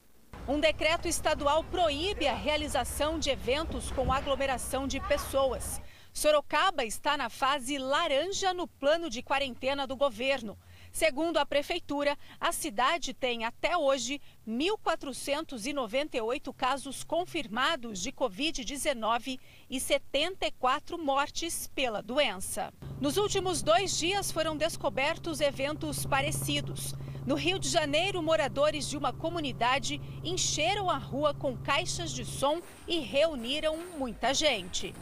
Um decreto estadual proíbe a realização de eventos com aglomeração de pessoas. Sorocaba está na fase laranja no plano de quarentena do governo. Segundo a prefeitura, a cidade tem até hoje 1.498 casos confirmados de Covid-19 e 74 mortes pela doença. Nos últimos dois dias foram descobertos eventos parecidos. No Rio de Janeiro, moradores de uma comunidade encheram a rua com caixas de som e reuniram muita gente.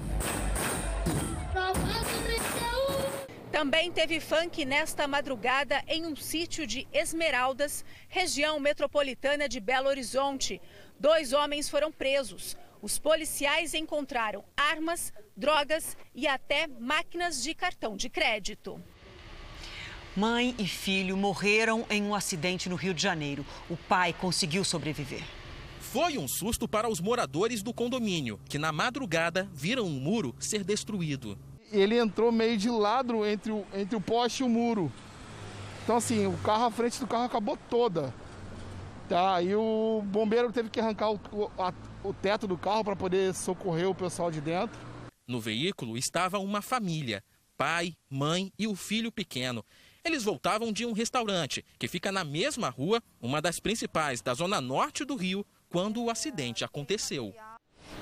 Também teve funk nesta madrugada em um sítio de Esmeraldas, região metropolitana de Belo Horizonte. Dois homens foram presos. Os policiais encontraram armas, drogas e até máquinas de cartão de crédito. Mãe e filho morreram em um acidente no Rio de Janeiro. O pai conseguiu sobreviver. Foi um susto para os moradores do condomínio, que na madrugada viram um muro ser destruído. Ele entrou meio de lado entre o, entre o poste e o muro. Então, assim, o carro, a frente do carro acabou toda. Tá, e o bombeiro teve que arrancar o, o, a, o teto do carro para poder socorrer o pessoal de dentro. No veículo estava uma família: pai, mãe e o filho pequeno. Eles voltavam de um restaurante que fica na mesma rua, uma das principais da zona norte do Rio, quando o acidente aconteceu.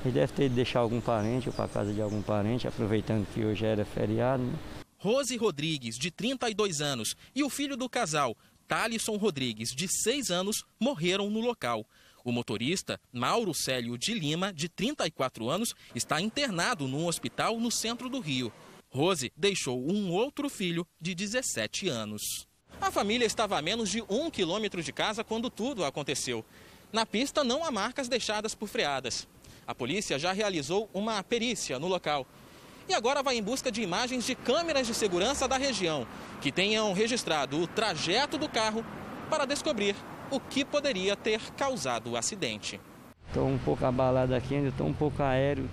Ele deve ter ido deixar algum parente ou para casa de algum parente, aproveitando que hoje era feriado. Né? Rose Rodrigues, de 32 anos, e o filho do casal, Thalisson Rodrigues, de 6 anos, morreram no local. O motorista, Mauro Célio de Lima, de 34 anos, está internado num hospital no centro do Rio. Rose deixou um outro filho de 17 anos. A família estava a menos de um quilômetro de casa quando tudo aconteceu. Na pista não há marcas deixadas por freadas. A polícia já realizou uma perícia no local. E agora vai em busca de imagens de câmeras de segurança da região que tenham registrado o trajeto do carro para descobrir o que poderia ter causado o acidente. Estou um pouco abalado aqui, ainda estou um pouco aéreo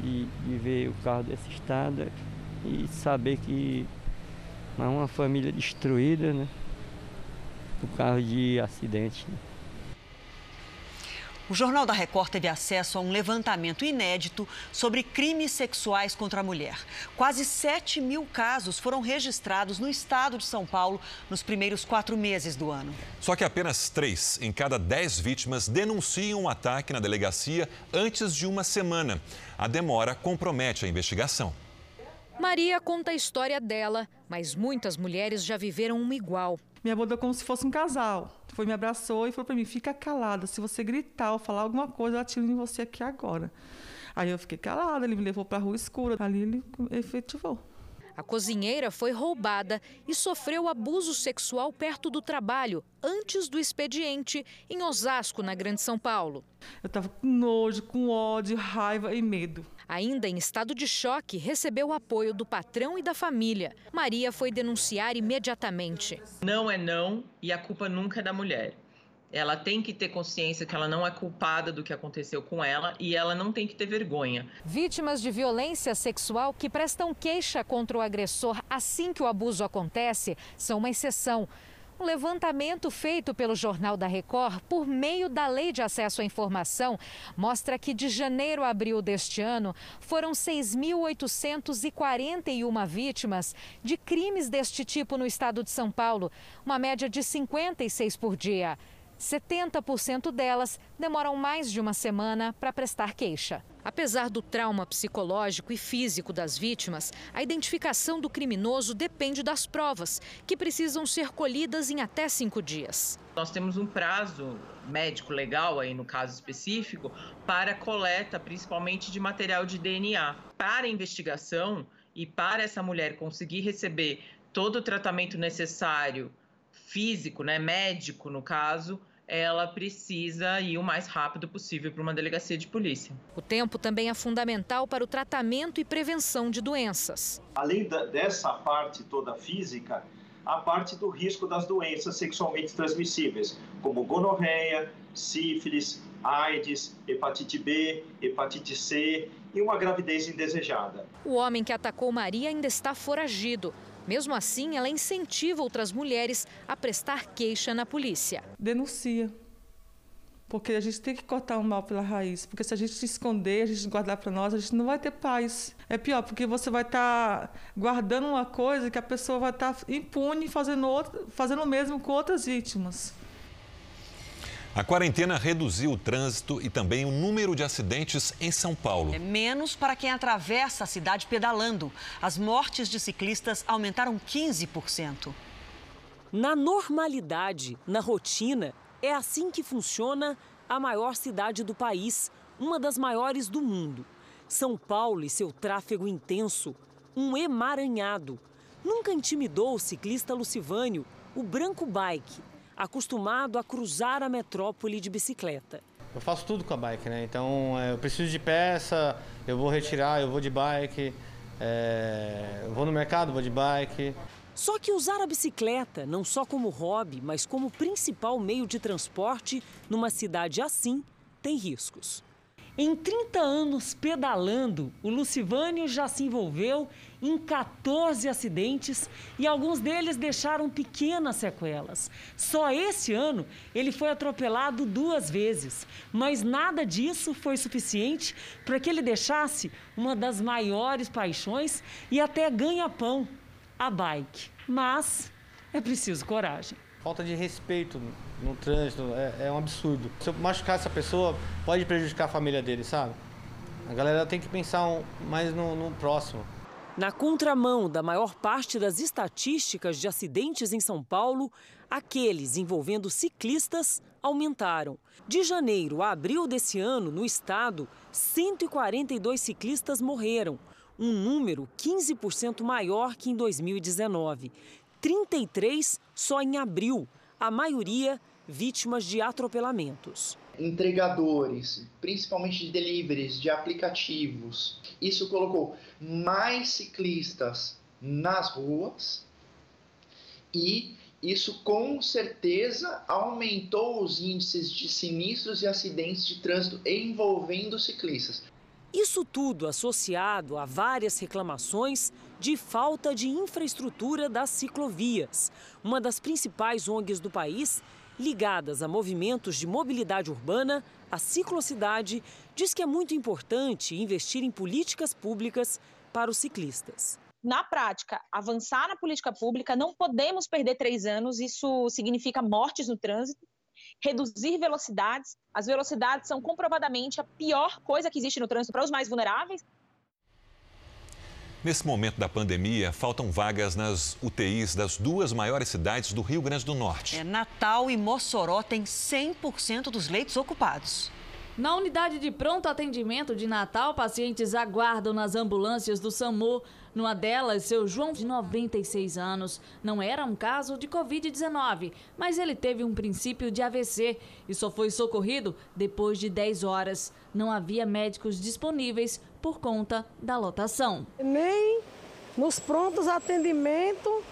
de, de ver o carro desse estado e saber que é uma família destruída, né? Por causa de acidente. Né? O Jornal da Record teve acesso a um levantamento inédito sobre crimes sexuais contra a mulher. Quase 7 mil casos foram registrados no estado de São Paulo nos primeiros quatro meses do ano. Só que apenas três em cada dez vítimas denunciam um ataque na delegacia antes de uma semana. A demora compromete a investigação. Maria conta a história dela, mas muitas mulheres já viveram uma igual. Me abordou como se fosse um casal. Foi, me abraçou e falou para mim: fica calada. Se você gritar ou falar alguma coisa, eu atiro em você aqui agora. Aí eu fiquei calada, ele me levou para a rua escura. Ali ele efetivou. A cozinheira foi roubada e sofreu abuso sexual perto do trabalho, antes do expediente, em Osasco, na Grande São Paulo. Eu estava com nojo, com ódio, raiva e medo. Ainda em estado de choque, recebeu o apoio do patrão e da família. Maria foi denunciar imediatamente. Não é não e a culpa nunca é da mulher. Ela tem que ter consciência que ela não é culpada do que aconteceu com ela e ela não tem que ter vergonha. Vítimas de violência sexual que prestam queixa contra o agressor assim que o abuso acontece são uma exceção. Um levantamento feito pelo Jornal da Record por meio da Lei de Acesso à Informação mostra que de janeiro a abril deste ano foram 6.841 vítimas de crimes deste tipo no estado de São Paulo, uma média de 56 por dia. 70% delas demoram mais de uma semana para prestar queixa. Apesar do trauma psicológico e físico das vítimas, a identificação do criminoso depende das provas, que precisam ser colhidas em até cinco dias. Nós temos um prazo médico legal aí no caso específico para coleta, principalmente de material de DNA. Para a investigação e para essa mulher conseguir receber todo o tratamento necessário físico, né, médico no caso, ela precisa ir o mais rápido possível para uma delegacia de polícia. O tempo também é fundamental para o tratamento e prevenção de doenças. Além da, dessa parte toda física, a parte do risco das doenças sexualmente transmissíveis, como gonorreia, sífilis, AIDS, hepatite B, hepatite C e uma gravidez indesejada. O homem que atacou Maria ainda está foragido. Mesmo assim, ela incentiva outras mulheres a prestar queixa na polícia. Denuncia. Porque a gente tem que cortar o mal pela raiz. Porque se a gente se esconder, a gente guardar para nós, a gente não vai ter paz. É pior, porque você vai estar tá guardando uma coisa que a pessoa vai estar tá impune fazendo, outro, fazendo o mesmo com outras vítimas. A quarentena reduziu o trânsito e também o número de acidentes em São Paulo. É menos para quem atravessa a cidade pedalando. As mortes de ciclistas aumentaram 15%. Na normalidade, na rotina, é assim que funciona a maior cidade do país, uma das maiores do mundo. São Paulo e seu tráfego intenso, um emaranhado. Nunca intimidou o ciclista Lucivânio, o Branco Bike, acostumado a cruzar a metrópole de bicicleta. Eu faço tudo com a bike, né? Então é, eu preciso de peça, eu vou retirar, eu vou de bike, é, eu vou no mercado, vou de bike. Só que usar a bicicleta, não só como hobby, mas como principal meio de transporte numa cidade assim, tem riscos. Em 30 anos pedalando, o Lucivânio já se envolveu em 14 acidentes e alguns deles deixaram pequenas sequelas. Só esse ano ele foi atropelado duas vezes, mas nada disso foi suficiente para que ele deixasse uma das maiores paixões e até ganha-pão, a bike. Mas é preciso coragem. Falta de respeito no trânsito é, é um absurdo. Se eu machucar essa pessoa, pode prejudicar a família dele, sabe? A galera tem que pensar um, mais no, no próximo. Na contramão da maior parte das estatísticas de acidentes em São Paulo, aqueles envolvendo ciclistas aumentaram. De janeiro a abril desse ano, no estado, 142 ciclistas morreram, um número 15% maior que em 2019. 33 só em abril, a maioria vítimas de atropelamentos. Entregadores, principalmente de deliveries, de aplicativos. Isso colocou mais ciclistas nas ruas e isso com certeza aumentou os índices de sinistros e acidentes de trânsito envolvendo ciclistas. Isso tudo associado a várias reclamações de falta de infraestrutura das ciclovias, uma das principais ONGs do país ligadas a movimentos de mobilidade urbana a ciclocidade, diz que é muito importante investir em políticas públicas para os ciclistas. Na prática, avançar na política pública, não podemos perder três anos, isso significa mortes no trânsito, reduzir velocidades. As velocidades são comprovadamente a pior coisa que existe no trânsito para os mais vulneráveis. Nesse momento da pandemia, faltam vagas nas UTIs das duas maiores cidades do Rio Grande do Norte. É, Natal e Mossoró têm 100% dos leitos ocupados. Na unidade de pronto atendimento de Natal, pacientes aguardam nas ambulâncias do SAMU. Numa delas, seu João, de 96 anos, não era um caso de Covid-19, mas ele teve um princípio de AVC e só foi socorrido depois de 10 horas. Não havia médicos disponíveis por conta da lotação. Nem nos prontos atendimento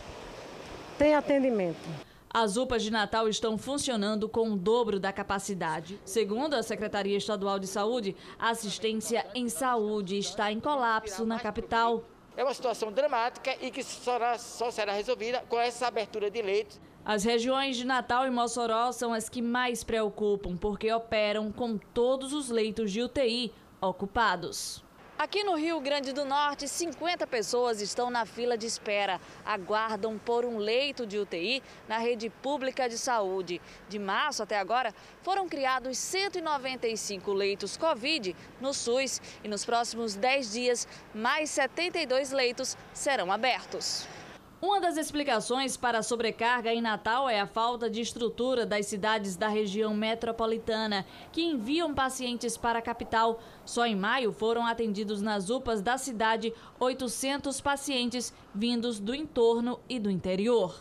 tem atendimento. As UPAs de Natal estão funcionando com o dobro da capacidade. Segundo a Secretaria Estadual de Saúde, a assistência em saúde está em colapso na capital. É uma situação dramática e que só, só será resolvida com essa abertura de leitos. As regiões de Natal e Mossoró são as que mais preocupam, porque operam com todos os leitos de UTI ocupados. Aqui no Rio Grande do Norte, 50 pessoas estão na fila de espera. Aguardam por um leito de UTI na rede pública de saúde. De março até agora, foram criados 195 leitos Covid no SUS e nos próximos 10 dias, mais 72 leitos serão abertos. Uma das explicações para a sobrecarga em Natal é a falta de estrutura das cidades da região metropolitana, que enviam pacientes para a capital. Só em maio foram atendidos nas UPAs da cidade 800 pacientes vindos do entorno e do interior.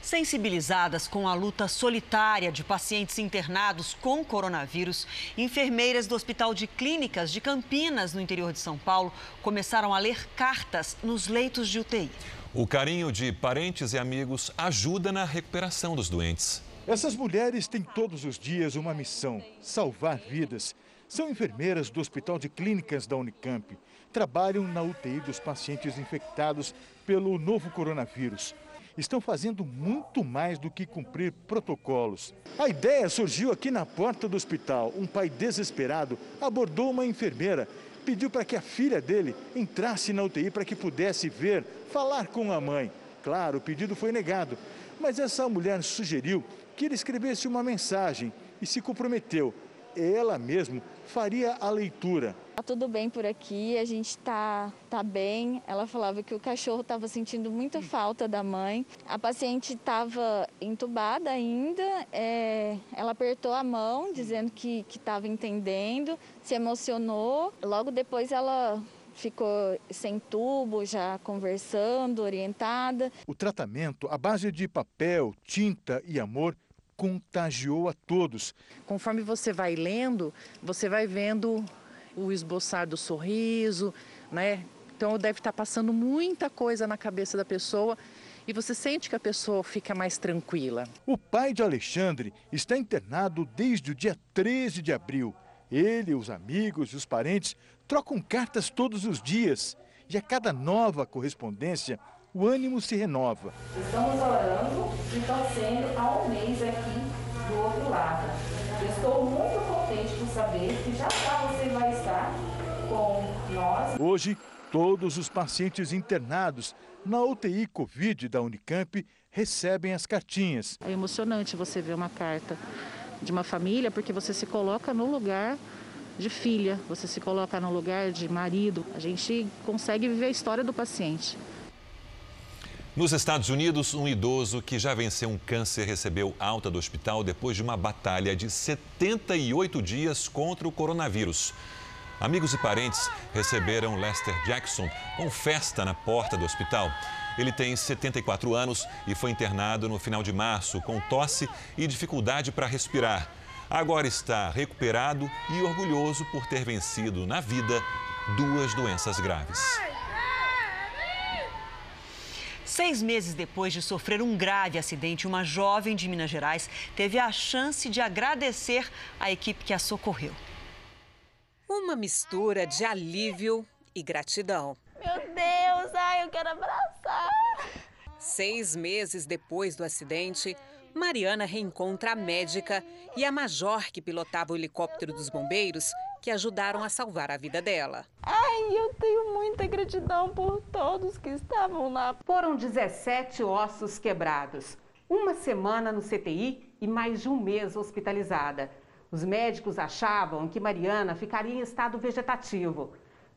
Sensibilizadas com a luta solitária de pacientes internados com coronavírus, enfermeiras do Hospital de Clínicas de Campinas, no interior de São Paulo, começaram a ler cartas nos leitos de UTI. O carinho de parentes e amigos ajuda na recuperação dos doentes. Essas mulheres têm todos os dias uma missão: salvar vidas. São enfermeiras do Hospital de Clínicas da Unicamp. Trabalham na UTI dos pacientes infectados pelo novo coronavírus estão fazendo muito mais do que cumprir protocolos. A ideia surgiu aqui na porta do hospital. Um pai desesperado abordou uma enfermeira, pediu para que a filha dele entrasse na UTI para que pudesse ver, falar com a mãe. Claro, o pedido foi negado, mas essa mulher sugeriu que ele escrevesse uma mensagem e se comprometeu. Ela mesmo faria a leitura. Tá tudo bem por aqui, a gente tá, tá bem. Ela falava que o cachorro estava sentindo muita falta da mãe. A paciente estava entubada ainda, é, ela apertou a mão, dizendo que estava entendendo, se emocionou. Logo depois ela ficou sem tubo, já conversando, orientada. O tratamento à base de papel, tinta e amor contagiou a todos. Conforme você vai lendo, você vai vendo o esboçar do sorriso, né? Então deve estar passando muita coisa na cabeça da pessoa e você sente que a pessoa fica mais tranquila. O pai de Alexandre está internado desde o dia 13 de abril. Ele, os amigos e os parentes trocam cartas todos os dias e a cada nova correspondência o ânimo se renova. Estamos orando e torcendo há um mês aqui do outro lado. Estou muito contente por saber que já já você vai estar com nós. Hoje, todos os pacientes internados na UTI Covid da Unicamp recebem as cartinhas. É emocionante você ver uma carta de uma família, porque você se coloca no lugar de filha, você se coloca no lugar de marido. A gente consegue viver a história do paciente. Nos Estados Unidos, um idoso que já venceu um câncer recebeu alta do hospital depois de uma batalha de 78 dias contra o coronavírus. Amigos e parentes receberam Lester Jackson com festa na porta do hospital. Ele tem 74 anos e foi internado no final de março com tosse e dificuldade para respirar. Agora está recuperado e orgulhoso por ter vencido na vida duas doenças graves. Seis meses depois de sofrer um grave acidente, uma jovem de Minas Gerais teve a chance de agradecer a equipe que a socorreu. Uma mistura de alívio e gratidão. Meu Deus, ai, eu quero abraçar. Seis meses depois do acidente, Mariana reencontra a médica e a major que pilotava o helicóptero dos bombeiros que ajudaram a salvar a vida dela. Ai, eu tenho muita gratidão por todos que estavam lá. Foram 17 ossos quebrados, uma semana no CTI e mais de um mês hospitalizada. Os médicos achavam que Mariana ficaria em estado vegetativo.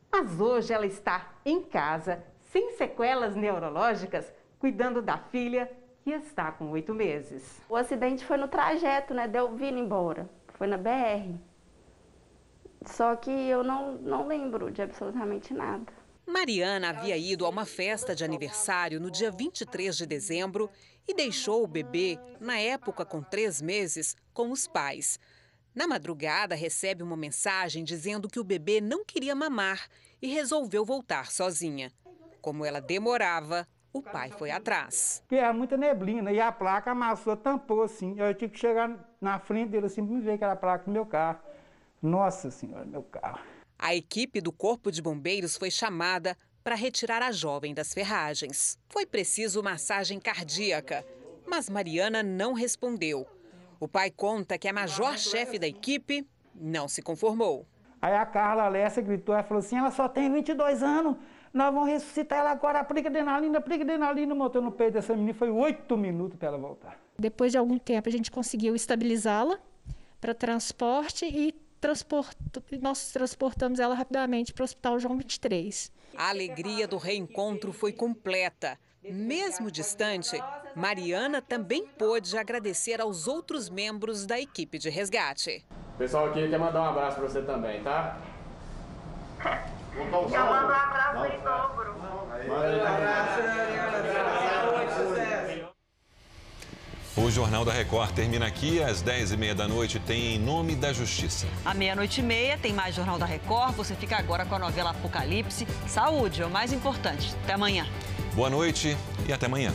Mas hoje ela está em casa, sem sequelas neurológicas, cuidando da filha que está com oito meses. O acidente foi no trajeto, né? Deu vindo embora. Foi na BR. Só que eu não, não lembro de absolutamente nada. Mariana havia ido a uma festa de aniversário no dia 23 de dezembro e deixou o bebê, na época com três meses, com os pais. Na madrugada, recebe uma mensagem dizendo que o bebê não queria mamar e resolveu voltar sozinha. Como ela demorava, o pai foi atrás. Que era muita neblina e a placa amassou, tampou assim. Eu tive que chegar na frente dele assim para me ver aquela placa no meu carro. Nossa Senhora, meu carro. A equipe do Corpo de Bombeiros foi chamada para retirar a jovem das ferragens. Foi preciso massagem cardíaca, mas Mariana não respondeu. O pai conta que a major-chefe da equipe não se conformou. Aí a Carla Alessia gritou, ela falou assim, ela só tem 22 anos, nós vamos ressuscitar ela agora, aplica adrenalina, aplica adrenalina, montou no peito dessa menina, foi oito minutos para ela voltar. Depois de algum tempo a gente conseguiu estabilizá-la para transporte e nós transportamos ela rapidamente para o Hospital João 23. A alegria do reencontro foi completa. Mesmo distante, Mariana também pôde agradecer aos outros membros da equipe de resgate. O pessoal aqui quer mandar um abraço para você também, tá? Eu mando um abraço em dobro. O Jornal da Record termina aqui às 10h30 da noite. Tem Em Nome da Justiça. À meia-noite e meia tem mais Jornal da Record. Você fica agora com a novela Apocalipse. Saúde é o mais importante. Até amanhã. Boa noite e até amanhã.